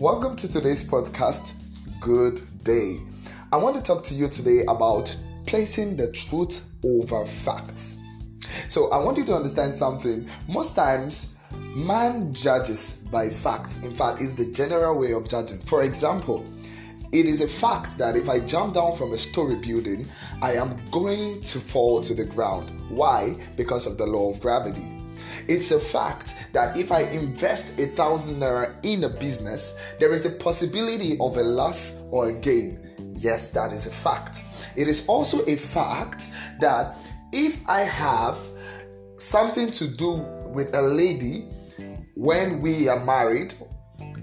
Welcome to today's podcast. Good day. I want to talk to you today about placing the truth over facts. So, I want you to understand something. Most times, man judges by facts. In fact, it's the general way of judging. For example, it is a fact that if I jump down from a story building, I am going to fall to the ground. Why? Because of the law of gravity. It's a fact that if I invest a thousand naira in a business, there is a possibility of a loss or a gain. Yes, that is a fact. It is also a fact that if I have something to do with a lady when we are married,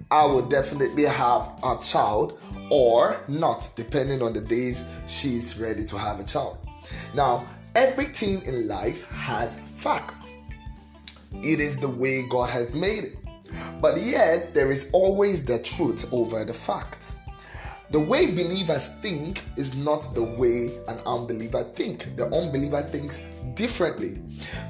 I will definitely have a child or not, depending on the days she's ready to have a child. Now, everything in life has facts. It is the way God has made it. But yet, there is always the truth over the facts. The way believers think is not the way an unbeliever think. The unbeliever thinks differently.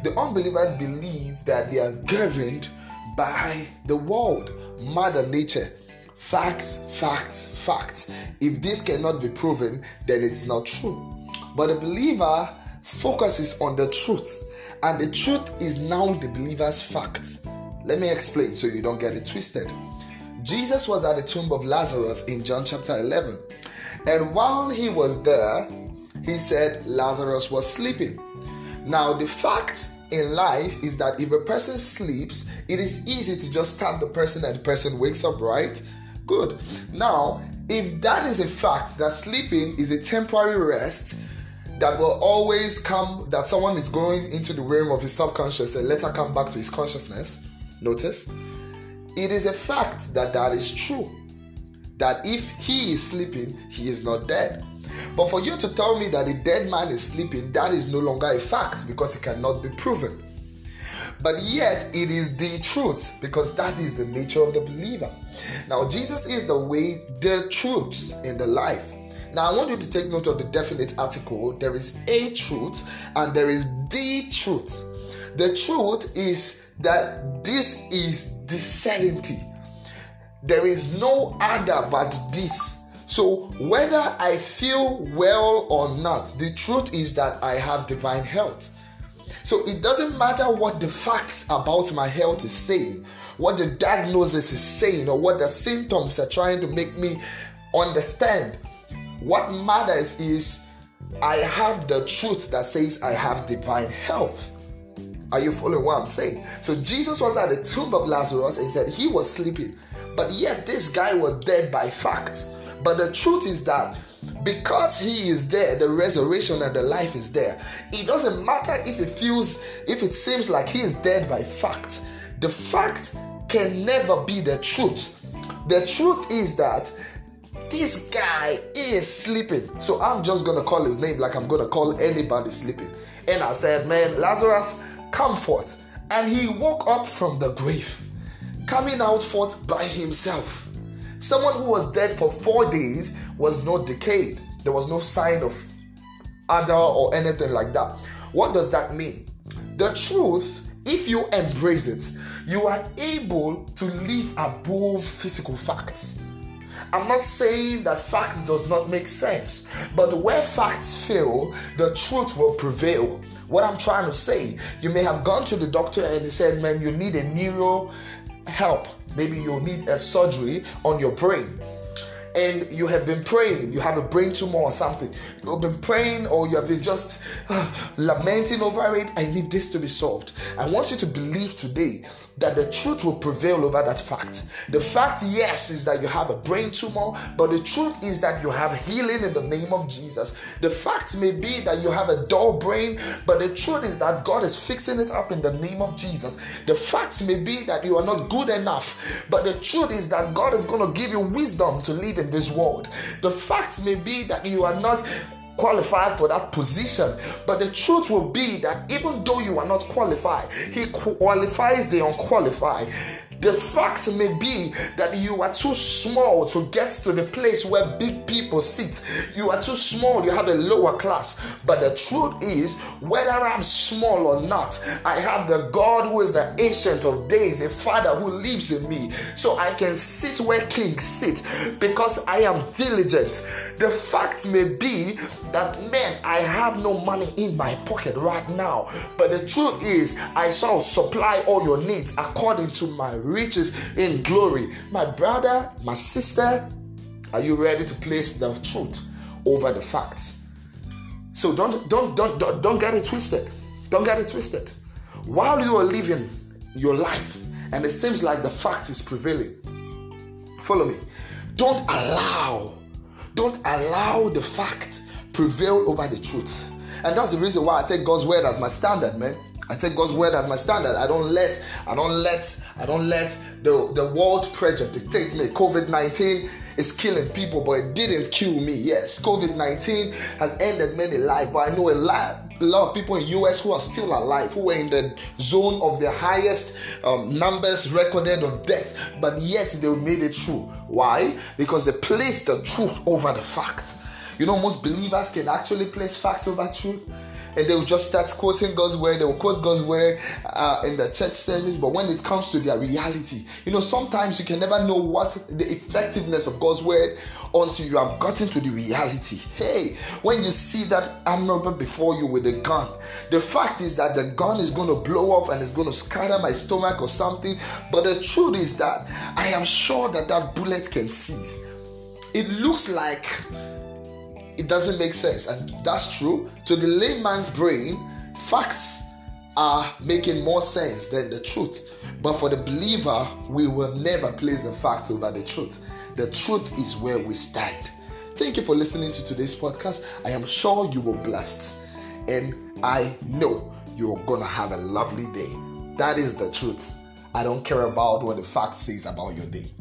The unbelievers believe that they are governed by the world, mother nature. Facts, facts, facts. If this cannot be proven, then it's not true. But a believer focuses on the truth and the truth is now the believer's fact. Let me explain so you don't get it twisted. Jesus was at the tomb of Lazarus in John chapter 11. And while he was there, he said Lazarus was sleeping. Now, the fact in life is that if a person sleeps, it is easy to just stab the person and the person wakes up, right? Good. Now, if that is a fact that sleeping is a temporary rest, that will always come that someone is going into the realm of his subconscious and later come back to his consciousness. Notice, it is a fact that that is true. That if he is sleeping, he is not dead. But for you to tell me that a dead man is sleeping, that is no longer a fact because it cannot be proven. But yet, it is the truth because that is the nature of the believer. Now, Jesus is the way, the truth and the life. Now, I want you to take note of the definite article. There is a truth and there is the truth. The truth is that this is the certainty. There is no other but this. So, whether I feel well or not, the truth is that I have divine health. So, it doesn't matter what the facts about my health is saying, what the diagnosis is saying, or what the symptoms are trying to make me understand. What matters is I have the truth that says I have divine health. Are you following what I'm saying? So Jesus was at the tomb of Lazarus and said he was sleeping, but yet this guy was dead by fact. But the truth is that because he is there, the resurrection and the life is there. It doesn't matter if it feels, if it seems like he is dead by fact. The fact can never be the truth. The truth is that this guy is sleeping. So I'm just gonna call his name like I'm gonna call anybody sleeping. And I said, Man, Lazarus, come forth. And he woke up from the grave, coming out forth by himself. Someone who was dead for four days was not decayed. There was no sign of other or anything like that. What does that mean? The truth, if you embrace it, you are able to live above physical facts. I'm not saying that facts does not make sense, but where facts fail, the truth will prevail. What I'm trying to say, you may have gone to the doctor and they said, "Man, you need a neuro help. Maybe you'll need a surgery on your brain." And you have been praying, you have a brain tumor or something, you've been praying or you have been just uh, lamenting over it, I need this to be solved. I want you to believe today that the truth will prevail over that fact. The fact, yes, is that you have a brain tumor, but the truth is that you have healing in the name of Jesus. The fact may be that you have a dull brain, but the truth is that God is fixing it up in the name of Jesus. The fact may be that you are not good enough, but the truth is that God is going to give you wisdom to live in this world. The fact may be that you are not qualified for that position. But the truth will be that even though you are not qualified, He qualifies the unqualified. The fact may be that you are too small to get to the place where big people sit. You are too small, you have a lower class. But the truth is, whether I'm small or not, I have the God who is the ancient of days, a father who lives in me. So I can sit where kings sit because I am diligent. The fact may be that, man, I have no money in my pocket right now. But the truth is, I shall supply all your needs according to my riches in glory. My brother, my sister, are you ready to place the truth over the facts? So don't don't don't don't, don't get it twisted. Don't get it twisted. While you are living your life and it seems like the fact is prevailing, follow me. Don't allow, don't allow the fact prevail over the truth. And that's the reason why I take God's word as my standard, man. I take God's word as my standard. I don't let, I don't let, I don't let the, the world pressure dictate me. COVID 19 is killing people, but it didn't kill me. Yes, COVID 19 has ended many lives, but I know a lot. A lot of people in US who are still alive, who are in the zone of the highest um, numbers recorded of deaths, but yet they made it through. Why? Because they placed the truth over the facts. You know, most believers can actually place facts over truth and they'll just start quoting God's word. They'll quote God's word uh, in the church service, but when it comes to their reality, you know, sometimes you can never know what the effectiveness of God's word until you have gotten to the reality. Hey, when you see that arm before you with a gun, the fact is that the gun is going to blow off and it's going to scatter my stomach or something. But the truth is that I am sure that that bullet can seize. It looks like it doesn't make sense. And that's true. To the layman's brain, facts are making more sense than the truth. But for the believer, we will never place the facts over the truth. The truth is where we stand. Thank you for listening to today's podcast. I am sure you were blessed. And I know you're going to have a lovely day. That is the truth. I don't care about what the fact says about your day.